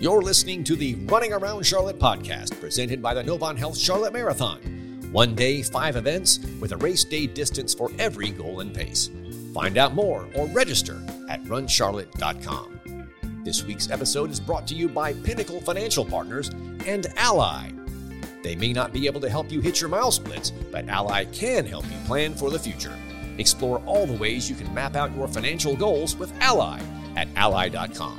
You're listening to the Running Around Charlotte podcast presented by the Novant Health Charlotte Marathon. One day, five events with a race day distance for every goal and pace. Find out more or register at runcharlotte.com. This week's episode is brought to you by Pinnacle Financial Partners and Ally. They may not be able to help you hit your mile splits, but Ally can help you plan for the future. Explore all the ways you can map out your financial goals with Ally at ally.com.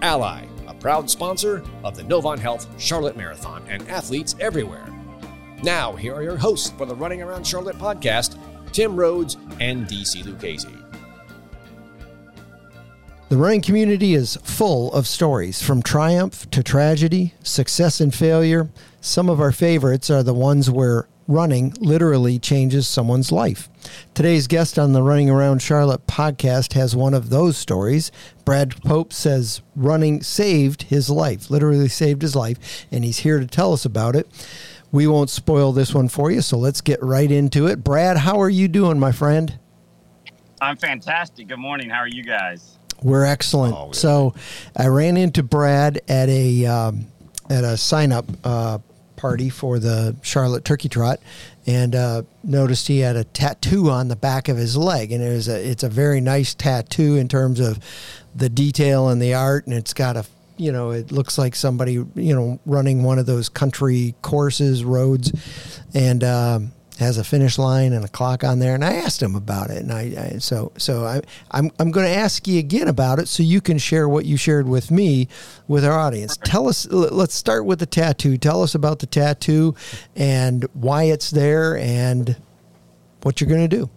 Ally proud sponsor of the Novant Health Charlotte Marathon and athletes everywhere. Now, here are your hosts for the Running Around Charlotte podcast, Tim Rhodes and DC Lucchese. The running community is full of stories from triumph to tragedy, success and failure. Some of our favorites are the ones where running literally changes someone's life. Today's guest on the Running Around Charlotte podcast has one of those stories. Brad Pope says running saved his life, literally saved his life, and he's here to tell us about it. We won't spoil this one for you, so let's get right into it. Brad, how are you doing, my friend? I'm fantastic. Good morning. How are you guys? We're excellent. Oh, so, I ran into Brad at a um, at a sign up uh, party for the Charlotte Turkey Trot, and uh, noticed he had a tattoo on the back of his leg, and it was a it's a very nice tattoo in terms of the detail and the art, and it's got a you know it looks like somebody you know running one of those country courses roads, and um, has a finish line and a clock on there. And I asked him about it, and I, I so so I I'm I'm going to ask you again about it so you can share what you shared with me with our audience. Tell us. Let's start with the tattoo. Tell us about the tattoo and why it's there and what you're going to do.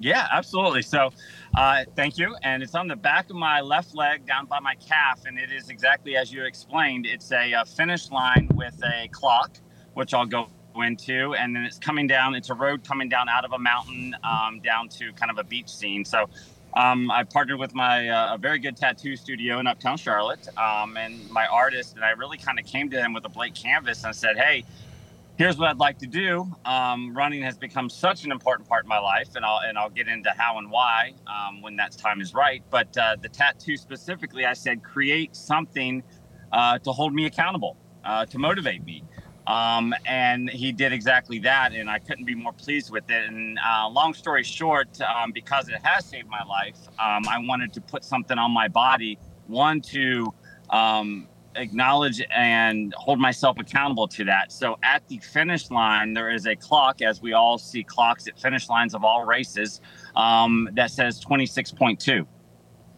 Yeah, absolutely. So, uh, thank you. And it's on the back of my left leg, down by my calf, and it is exactly as you explained. It's a, a finish line with a clock, which I'll go into, and then it's coming down. It's a road coming down out of a mountain um, down to kind of a beach scene. So um, I partnered with my uh, a very good tattoo studio in Uptown Charlotte, um, and my artist, and I really kind of came to him with a blank canvas and said, "Hey, here's what I'd like to do. Um, running has become such an important part of my life, and I'll and I'll get into how and why um, when that time is right. But uh, the tattoo specifically, I said, create something uh, to hold me accountable, uh, to motivate me." Um, and he did exactly that, and I couldn't be more pleased with it. And uh, long story short, um, because it has saved my life, um, I wanted to put something on my body, one to um, acknowledge and hold myself accountable to that. So at the finish line, there is a clock, as we all see clocks at finish lines of all races, um, that says 26.2.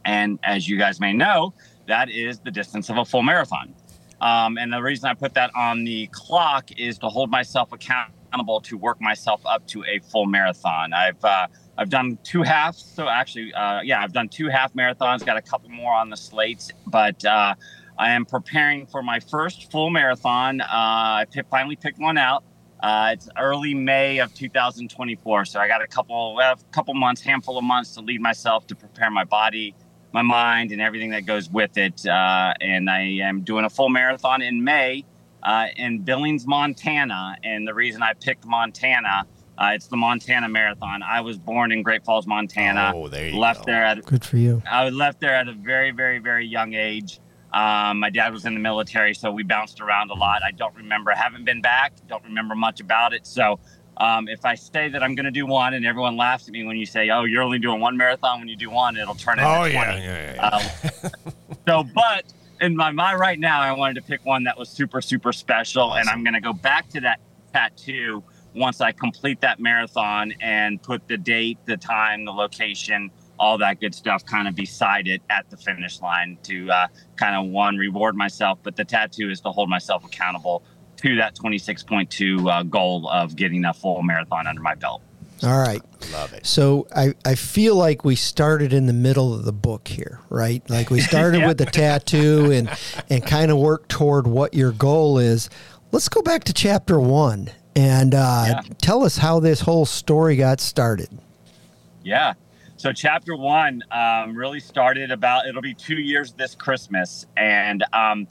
And as you guys may know, that is the distance of a full marathon. Um, and the reason I put that on the clock is to hold myself accountable to work myself up to a full marathon. I've uh, I've done two halves, so actually, uh, yeah, I've done two half marathons. Got a couple more on the slates, but uh, I am preparing for my first full marathon. Uh, I p- finally picked one out. Uh, it's early May of 2024, so I got a couple, a couple months, handful of months to lead myself to prepare my body my mind and everything that goes with it. Uh, and I am doing a full marathon in May uh, in Billings, Montana. And the reason I picked Montana, uh, it's the Montana Marathon. I was born in Great Falls, Montana. Oh, there you left go. there at good for you. I was left there at a very, very, very young age. Um, my dad was in the military, so we bounced around a lot. I don't remember, haven't been back, don't remember much about it. So um, if I say that I'm going to do one, and everyone laughs at me when you say, "Oh, you're only doing one marathon," when you do one, it'll turn into oh, 20. Yeah, yeah, yeah. Um, so, but in my mind right now, I wanted to pick one that was super, super special, awesome. and I'm going to go back to that tattoo once I complete that marathon and put the date, the time, the location, all that good stuff kind of beside it at the finish line to uh, kind of one reward myself, but the tattoo is to hold myself accountable to that 26.2 uh, goal of getting a full marathon under my belt. All right. Love it. So I, I feel like we started in the middle of the book here, right? Like we started with the tattoo and, and kind of worked toward what your goal is. Let's go back to chapter one and uh, yeah. tell us how this whole story got started. Yeah. So chapter one um, really started about, it'll be two years this Christmas. And um,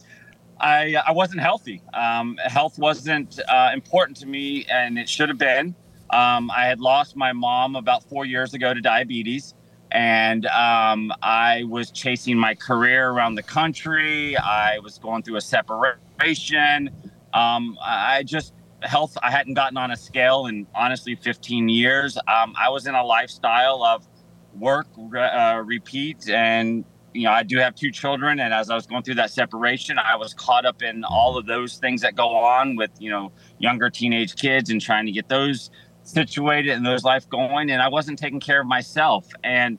I I wasn't healthy. Um, health wasn't uh, important to me, and it should have been. Um, I had lost my mom about four years ago to diabetes. and um, I was chasing my career around the country. I was going through a separation. Um, I just health. I hadn't gotten on a scale in honestly 15 years. Um, I was in a lifestyle of work, uh, repeat, and you know I do have two children. And as I was going through that separation, I was caught up in all of those things that go on with you know younger teenage kids and trying to get those situated and those life going and i wasn't taking care of myself and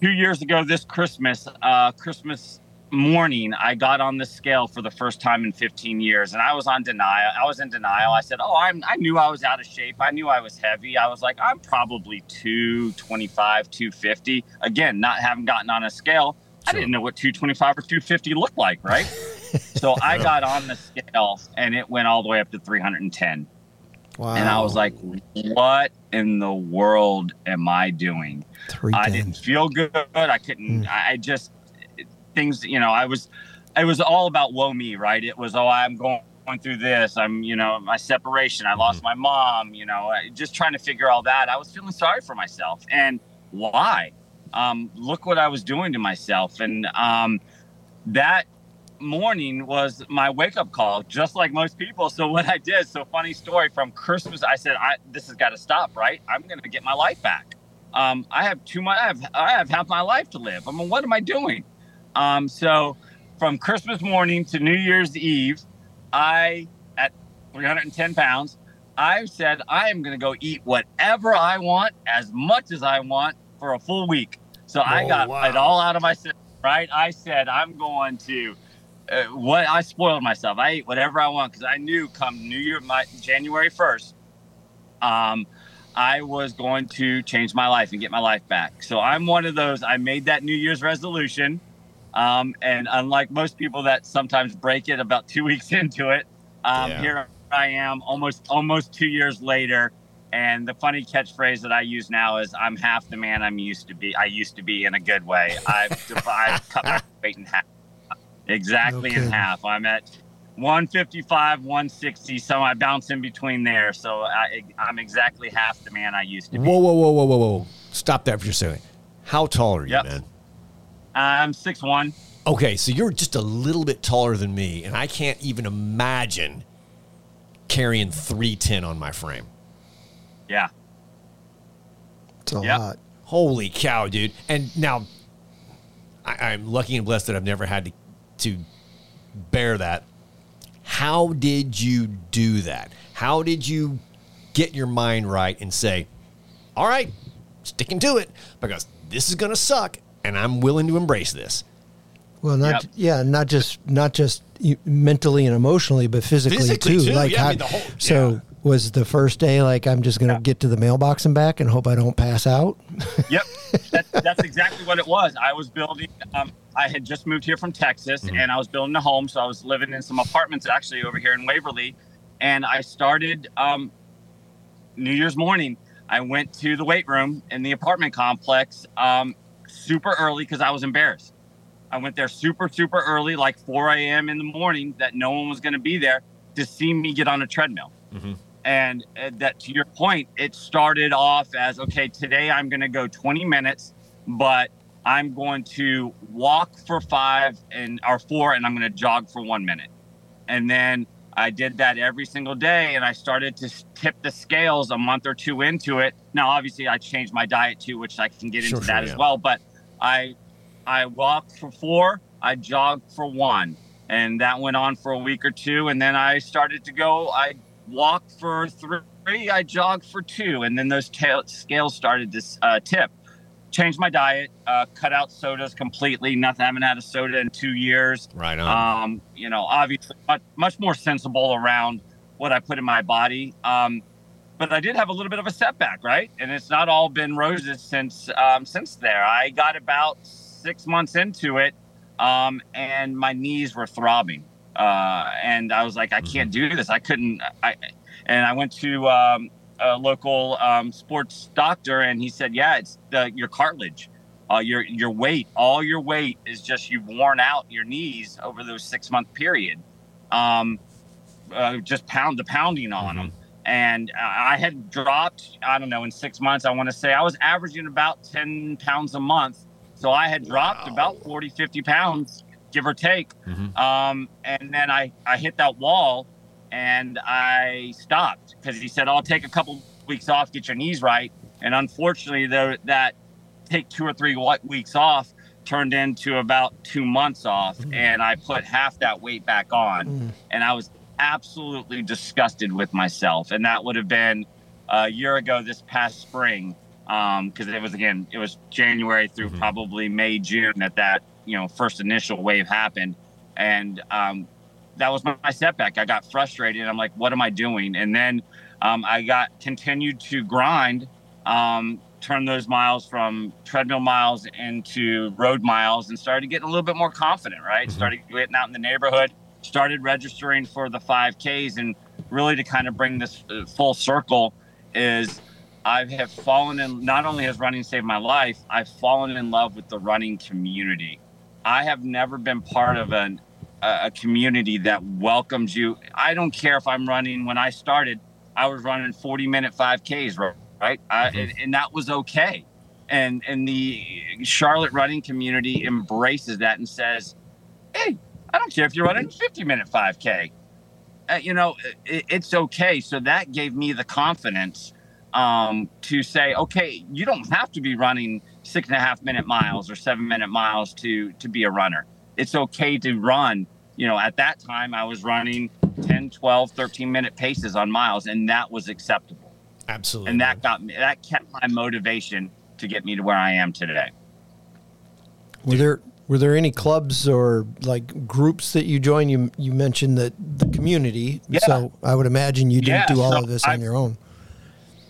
two years ago this christmas uh, christmas morning i got on the scale for the first time in 15 years and i was on denial i was in denial. I said oh I'm, i knew i was out of shape. I knew i was heavy. I was like i'm probably 225 250 again not having gotten on a scale. I didn't know what 225 or 250 looked like right? So i got on the scale and it went all the way up to 310 Wow. And I was like, what in the world am I doing? I didn't feel good. I couldn't, mm. I just, things, you know, I was, it was all about woe me, right? It was, oh, I'm going, through this. I'm, you know, my separation. I lost mm. my mom, you know, just trying to figure all that. I was feeling sorry for myself. And why? Um, look what I was doing to myself. And um, that morning was my wake up call, just like most people. So what I did, so funny story from Christmas, I said, I, this has got to stop, right? I'm going to get my life back. Um, I have too much, I have, I have half my life to live. I mean, what am I doing? Um, so from Christmas morning to New Year's Eve, I, at 310 pounds, I've said, I am going to go eat whatever I want, as much as I want for a full week. So oh, I got wow. it all out of my system, right? I said, I'm going to uh, what I spoiled myself. I ate whatever I want because I knew come New Year, my January first, um, I was going to change my life and get my life back. So I'm one of those. I made that New Year's resolution, um, and unlike most people that sometimes break it about two weeks into it, um, yeah. here I am, almost almost two years later. And the funny catchphrase that I use now is, "I'm half the man I'm used to be. I used to be in a good way. I've, I've cut my weight in half." exactly in half. I'm at 155, 160, so I bounce in between there. So I, am exactly half the man I used to be. Whoa, whoa, whoa, whoa, whoa, whoa! Stop that for a second. How tall are you, yep. man? I'm six one. Okay, so you're just a little bit taller than me, and I can't even imagine carrying 310 on my frame. Yeah. It's a yep. lot. Holy cow, dude. And now I, am lucky and blessed that I've never had to to bear that. How did you do that? How did you get your mind right and say, all right, sticking to it because this is going to suck and I'm willing to embrace this? Well, not yep. yeah, not just not just mentally and emotionally, but physically, physically too. too. Like, yeah, how, I mean, whole, so yeah. was the first day like I'm just going to yeah. get to the mailbox and back and hope I don't pass out. yep, that, that's exactly what it was. I was building. Um, I had just moved here from Texas mm-hmm. and I was building a home. So I was living in some apartments actually over here in Waverly. And I started um, New Year's morning. I went to the weight room in the apartment complex um, super early because I was embarrassed. I went there super, super early, like 4 a.m. in the morning, that no one was going to be there to see me get on a treadmill. Mm-hmm. And uh, that, to your point, it started off as okay, today I'm going to go 20 minutes, but I'm going to walk for five and or four, and I'm going to jog for one minute. And then I did that every single day, and I started to tip the scales a month or two into it. Now, obviously, I changed my diet too, which I can get sure, into that yeah. as well. But I I walked for four, I jogged for one, and that went on for a week or two. And then I started to go. I walked for three, I jogged for two, and then those tail, scales started to uh, tip changed my diet, uh, cut out sodas completely. Nothing. I haven't had a soda in two years. Right on. Um, you know, obviously much, much more sensible around what I put in my body. Um, but I did have a little bit of a setback, right? And it's not all been roses since um, since there. I got about six months into it, um, and my knees were throbbing, uh, and I was like, I can't mm-hmm. do this. I couldn't. I and I went to um, a local um, sports doctor, and he said, "Yeah, it's the, your cartilage, uh, your your weight, all your weight is just you've worn out your knees over those six month period. Um, uh, just pound the pounding on mm-hmm. them." And I had dropped. I don't know in six months. I want to say I was averaging about ten pounds a month. So I had dropped wow. about 40, 50 pounds, give or take. Mm-hmm. Um, and then I, I hit that wall and I stopped because he said, I'll take a couple weeks off, get your knees right. And unfortunately, the, that take two or three weeks off turned into about two months off. Mm. And I put half that weight back on. Mm. And I was absolutely disgusted with myself. And that would have been a year ago this past spring because um, it was again it was January through mm-hmm. probably May June that that you know first initial wave happened, and um, that was my, my, setback. I got frustrated. I'm like, what am I doing? And then um, I got continued to grind, um, turn those miles from treadmill miles into road miles, and started getting a little bit more confident. Right, mm-hmm. started getting out in the neighborhood, started registering for the 5Ks, and really to kind of bring this uh, full circle is I have fallen in, not only has running saved my life, I've fallen in love with the running community. I have never been part of an, a community that welcomes you. I don't care if I'm running, when I started, I was running 40 minute 5Ks, right? I, and, mm-hmm. and that was okay. And, and the Charlotte running community embraces that and says, hey, I don't care if you're running a 50 minute 5K. Uh, you know, it, it's okay. So that gave me the confidence um, to say, okay, you don't have to be running six and a half minute miles or seven minute miles to to be a runner. It's okay to run. You know, at that time I was running 10, 12, 13 minute paces on miles, and that was acceptable. Absolutely. And that got me that kept my motivation to get me to where I am today. Were there were there any clubs or like groups that you joined? You you mentioned that the community. Yeah. So I would imagine you didn't yeah, do all so of this on I, your own.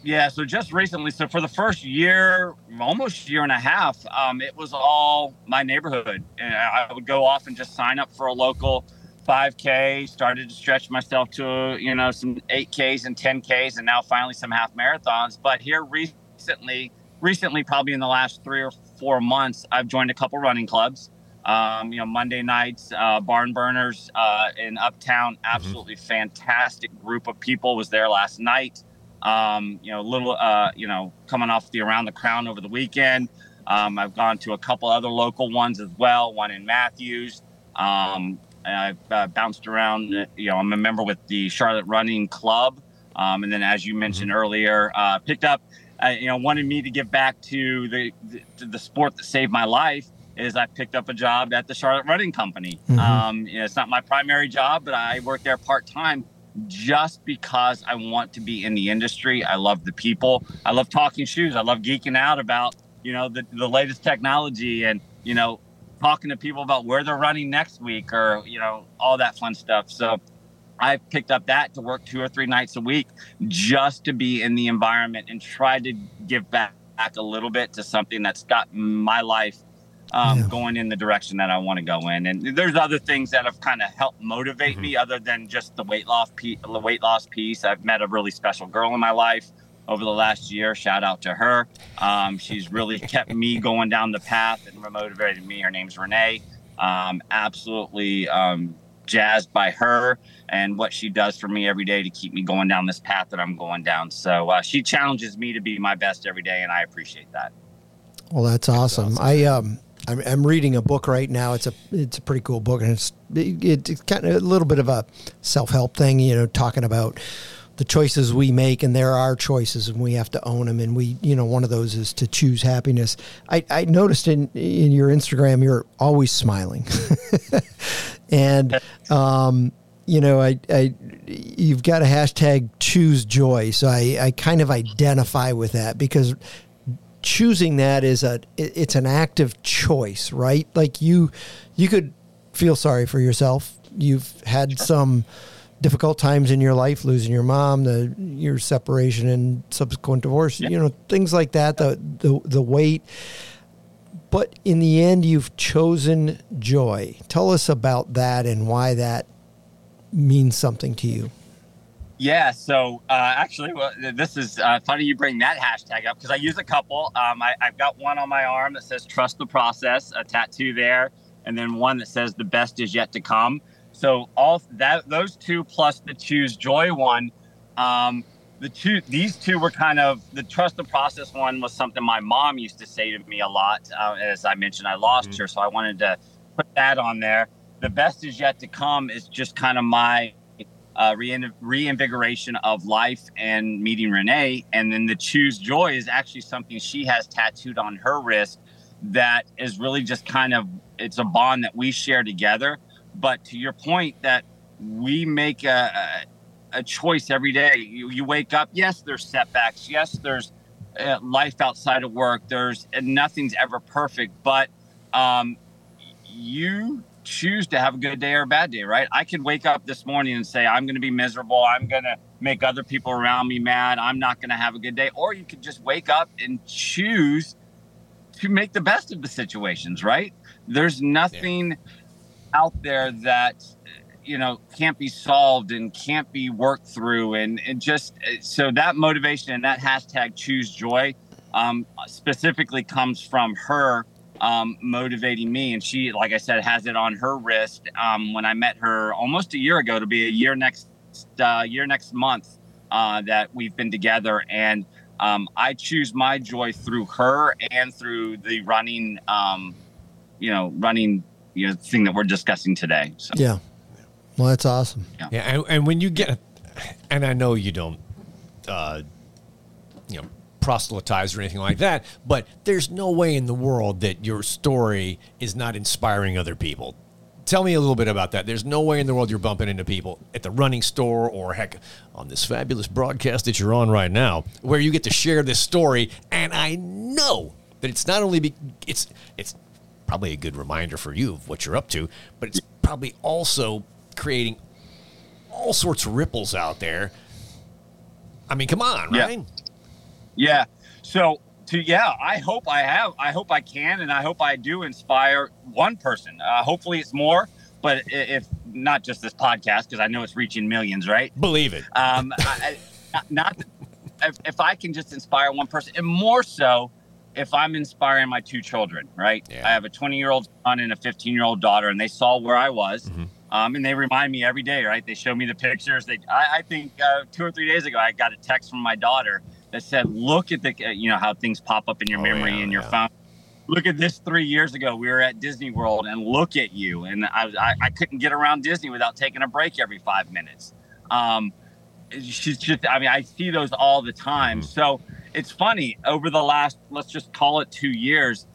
Yeah, so just recently, so for the first year, almost year and a half, um, it was all my neighborhood. And I would go off and just sign up for a local 5K, started to stretch myself to, you know, some 8Ks and 10Ks, and now finally some half marathons. But here recently, recently, probably in the last three or four months, I've joined a couple running clubs. Um, you know, Monday nights, uh, Barn Burners uh, in Uptown, mm-hmm. absolutely mm-hmm. fantastic group of people was there last night. Um, you know, little, uh, you know, coming off the Around the Crown over the weekend. Um, I've gone to a couple other local ones as well, one in Matthews. Um, I've uh, bounced around, uh, you know, I'm a member with the Charlotte Running Club. Um, and then, as you mentioned mm-hmm. earlier, uh, picked up, uh, you know, wanted me to give back to the, the, the sport that saved my life is I picked up a job at the Charlotte Running Company. Mm-hmm. Um, you know, it's not my primary job, but I work there part time just because I want to be in the industry. I love the people. I love talking shoes. I love geeking out about, you know, the, the latest technology and, you know, talking to people about where they're running next week or, you know, all that fun stuff. So I picked up that to work two or three nights a week just to be in the environment and try to give back a little bit to something that's got my life um, yeah. going in the direction that I want to go in. And there's other things that have kind of helped motivate mm-hmm. me, other than just the weight loss piece. The weight loss piece. I've met a really special girl in my life over the last year. Shout out to her. Um, she's really kept me going down the path and motivated me. Her name's Renee. Um, absolutely um, jazzed by her and what she does for me every day to keep me going down this path that I'm going down. So uh, she challenges me to be my best every day, and I appreciate that. Well, that's awesome. That's awesome. I um I'm, I'm reading a book right now. It's a it's a pretty cool book, and it's it, it's kind of a little bit of a self help thing. You know, talking about the choices we make, and there are choices, and we have to own them. And we, you know, one of those is to choose happiness. I, I noticed in in your Instagram, you're always smiling, and um, you know, I, I, you've got a hashtag choose joy. So I, I kind of identify with that because choosing that is a it's an active choice, right? Like you you could feel sorry for yourself. You've had some difficult times in your life, losing your mom, the your separation and subsequent divorce, yeah. you know, things like that, the the the weight. But in the end you've chosen joy. Tell us about that and why that means something to you. Yeah, so uh, actually, well, this is uh, funny you bring that hashtag up because I use a couple. Um, I, have got one on my arm that says "Trust the Process," a tattoo there, and then one that says "The best is yet to come." So all that those two plus the Choose Joy one, um, the two these two were kind of the trust the process one was something my mom used to say to me a lot uh, as i mentioned i lost mm-hmm. her so i wanted to put that on there the best is yet to come is just kind of my uh, reinvigoration of life and meeting renee and then the choose joy is actually something she has tattooed on her wrist that is really just kind of it's a bond that we share together but to your point that we make a, a choice every day. You, you wake up, yes, there's setbacks. Yes, there's uh, life outside of work. There's nothing's ever perfect, but um, you choose to have a good day or a bad day, right? I could wake up this morning and say, I'm going to be miserable. I'm going to make other people around me mad. I'm not going to have a good day. Or you could just wake up and choose to make the best of the situations, right? There's nothing yeah. Out there that you know can't be solved and can't be worked through. And, and just uh, so that motivation and that hashtag choose joy um, specifically comes from her um, motivating me. And she like i said has it on her wrist um, when i met her almost a year ago. To be a year next uh, year next month uh, that we've been together. And um, i choose my joy through her and through the running um, you know running you know thing that we're discussing today so yeah well, that's awesome. Yeah, yeah and, and when you get, and I know you don't, uh, you know, proselytize or anything like that, but there's no way in the world that your story is not inspiring other people. Tell me a little bit about that. There's no way in the world you're bumping into people at the running store or heck on this fabulous broadcast that you're on right now where you get to share this story and I know that it's not only be, it's it's probably a good reminder for you of what you're up to, but it's probably also creating all sorts of ripples out there. I mean, come on, right? Yeah. yeah. So to yeah, I hope I have. I hope I can, and I hope I do inspire one person. Uh, hopefully, it's more. But if not just this podcast, because I know it's reaching millions, right? Believe it. Um, I, not if, if I can just inspire one person, and more so if I'm inspiring my two children, right? Yeah. I have a 20 year old son and a 15 year old daughter, and they saw where I was. Mm-hmm. Um, and they remind me every day, right? They show me the pictures. They, I, I think uh, two or three days ago, I got a text from my daughter that said, "Look at the, uh, you know, how things pop up in your oh, memory yeah, and your yeah. phone. Look at this three years ago. We were at Disney World, and look at you. And I, I, I couldn't get around Disney without taking a break every five minutes. Um, she's just, I mean, I see those all the time. Mm-hmm. So it's funny over the last, let's just call it two years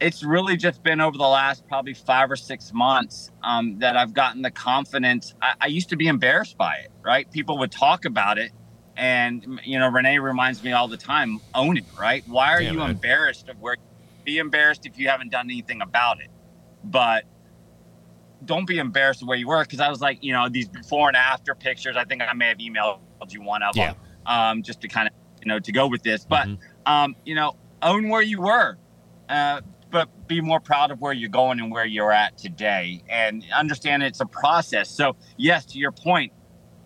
it's really just been over the last probably five or six months um, that I've gotten the confidence. I, I, used to be embarrassed by it, right? People would talk about it. And, you know, Renee reminds me all the time own it, right? Why are you man. embarrassed of where be embarrassed if you haven't done anything about it? But don't be embarrassed of where you were because I was like, you know, these before and after pictures. I think I may have emailed you one of yeah. them um, just to kind of, you know, to go with this. But, mm-hmm. um, you know, own where you were. Uh, but be more proud of where you're going and where you're at today and understand it's a process. So, yes, to your point,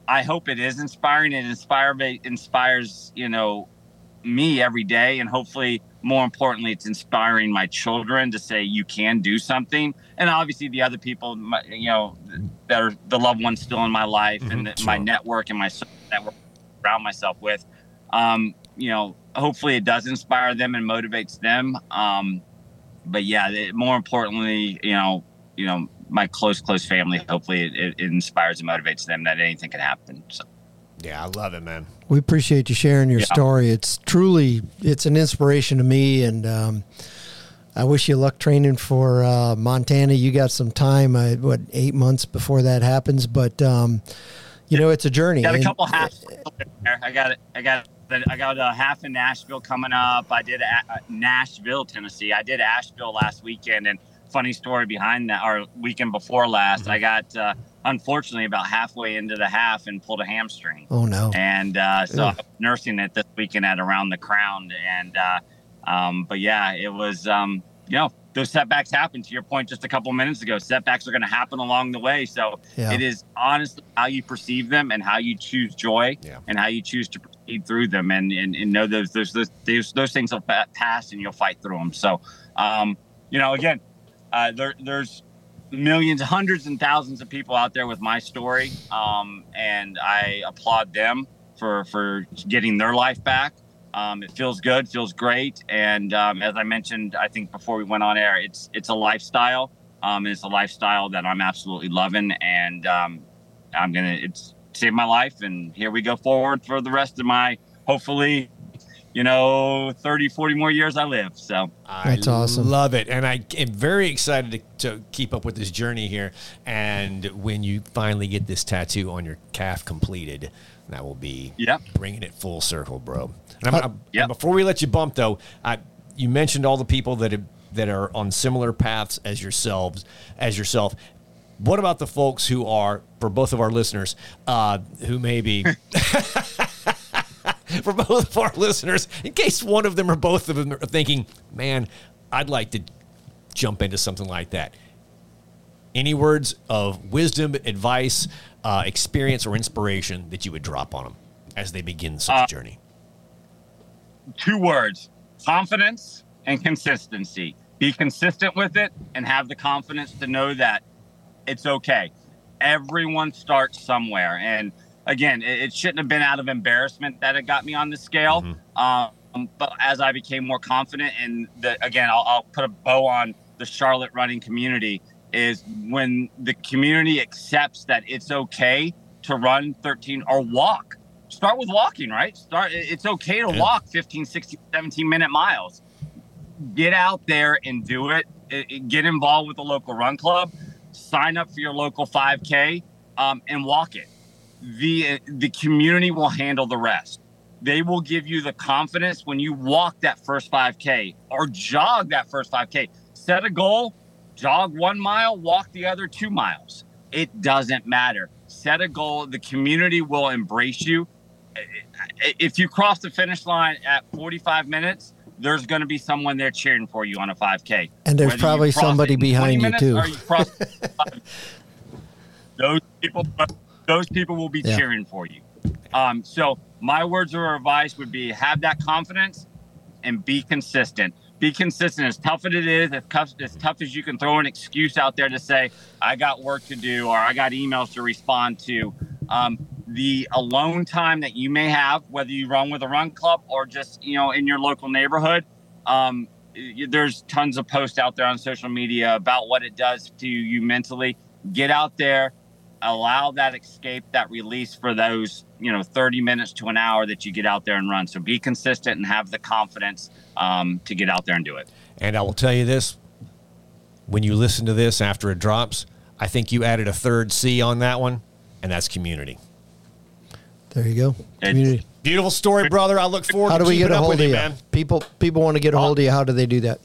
I hope it is inspiring. It inspire, inspires, you know, me every day. And hopefully, more importantly, it's inspiring my children to say you can do something. And obviously, the other people, you know, that are the loved ones still in my life mm-hmm, and the, sure. my network and my network around myself with. Um, you know, hopefully it does inspire them and motivates them. Um, but yeah, it, more importantly, you know, you know, my close, close family. Hopefully, it, it, inspires and motivates them that anything can happen. So. Yeah, I love it, man. We appreciate you sharing your yeah. story. It's truly, it's an inspiration to me, and um, I wish you luck training for uh, Montana. You got some time, uh, what eight months before that happens, but um, you know, it's a journey. Got a couple half. I got it. I got it. I got a half in Nashville coming up. I did a- Nashville, Tennessee. I did Asheville last weekend, and funny story behind that. or weekend before last, mm-hmm. I got uh, unfortunately about halfway into the half and pulled a hamstring. Oh no! And uh, so I'm nursing it this weekend at Around the Crown, and uh, um, but yeah, it was um, you know those setbacks happen. To your point just a couple minutes ago, setbacks are going to happen along the way. So yeah. it is honestly how you perceive them and how you choose joy yeah. and how you choose to through them and, and, and know those, those, those, those things will pass and you'll fight through them. So, um, you know, again, uh, there, there's millions, hundreds and thousands of people out there with my story. Um, and I applaud them for for getting their life back. Um, it feels good, feels great, and um, as I mentioned, I think before we went on air, it's it's a lifestyle. Um, it's a lifestyle that I'm absolutely loving, and um, I'm gonna it's saved my life, and here we go forward for the rest of my hopefully you know 30 40 more years i live so that's I awesome love it and i am very excited to, to, keep up with this journey here and when you finally get this tattoo on your calf completed that will be yep. bringing it full circle bro and, I'm, I'm, yep. before we let you bump though I, you mentioned all the people that have, that are on similar paths as yourselves as yourself what about the folks who are for both of our listeners uh, who may be for both of our listeners, in case one of them or both of them are thinking, man, I'd like to jump into something like that. Any words of wisdom, advice, uh, experience, or inspiration that you would drop on them as they begin such uh, a journey? Two words confidence and consistency. Be consistent with it and have the confidence to know that it's okay. Everyone starts somewhere. And again, it, it, shouldn't have been out of embarrassment that it got me on the scale. Mm-hmm. Um, but as I became more confident, and the, again, I'll, I'll put a bow on the Charlotte running community, is when the community accepts that it's okay to run 13 or walk. Start with walking, right? Start. It's okay to yeah. walk 15, 16, 17 minute miles. Get out there and do it. Get involved with the local run club. Sign up for your local 5K um, and walk it the the community will handle the rest. They will give you the confidence when you walk that first 5K or jog that first 5K. Set a goal, jog one mile, walk the other two miles. It doesn't matter. Set a goal. The community will embrace you. If you cross the finish line at 45 minutes, there's going to be someone there cheering for you on a 5K. And there's Whether probably somebody behind you too. You those people those people will be yeah. cheering for you. Um, so my words of advice would be have that confidence and be consistent. Be consistent. As tough as it is, as tough, as tough as you can throw an excuse out there to say, I got work to do or I got emails to respond to. Um, the alone time that you may have, whether you run with a run club or just, you know, in your local neighborhood, um, there's tons of posts out there on social media about what it does to you mentally. Get out there, allow that escape, that release for those, you know, 30 minutes to an hour that you get out there and run. So be consistent and have the confidence um, to get out there and do it. And I will tell you this when you listen to this after it drops, I think you added a third C on that one, and that's community. There you go. Community. Beautiful story, brother. I look forward to it. how do we get a hold of you, man. People people want to get a hold of you. How do they do that?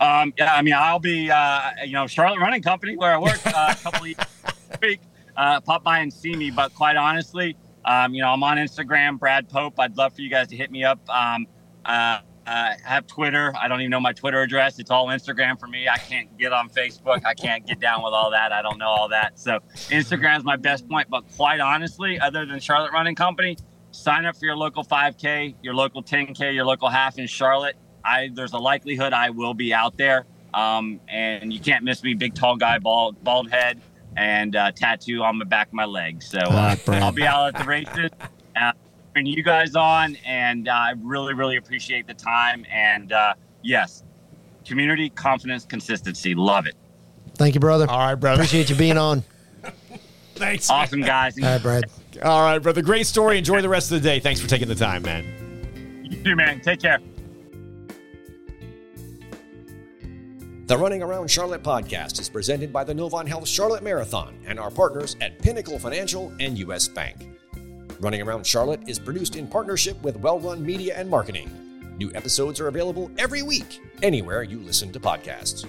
Um, yeah, I mean, I'll be, uh, you know, Charlotte Running Company where I work uh, a couple of week, uh, pop by and see me. But quite honestly, um, you know, I'm on Instagram, Brad Pope. I'd love for you guys to hit me up. Um, uh, uh, have Twitter. I don't even know my Twitter address. It's all Instagram for me. I can't get on Facebook. I can't get down with all that. I don't know all that. So Instagram is my best point. But quite honestly, other than Charlotte Running Company, sign up for your local 5K, your local 10K, your local half in Charlotte. I there's a likelihood I will be out there. Um, and you can't miss me. Big, tall guy, bald, bald head and uh, tattoo on the back of my leg. So uh, I'll be out at the races. Bring you guys on, and uh, I really, really appreciate the time. And uh, yes, community, confidence, consistency. Love it. Thank you, brother. All right, brother. Appreciate you being on. Thanks. Awesome, guys. All right, Brad. All right, brother. Great story. Enjoy the rest of the day. Thanks for taking the time, man. You too, man. Take care. The Running Around Charlotte podcast is presented by the Novant Health Charlotte Marathon and our partners at Pinnacle Financial and U.S. Bank. Running Around Charlotte is produced in partnership with Well Run Media and Marketing. New episodes are available every week, anywhere you listen to podcasts.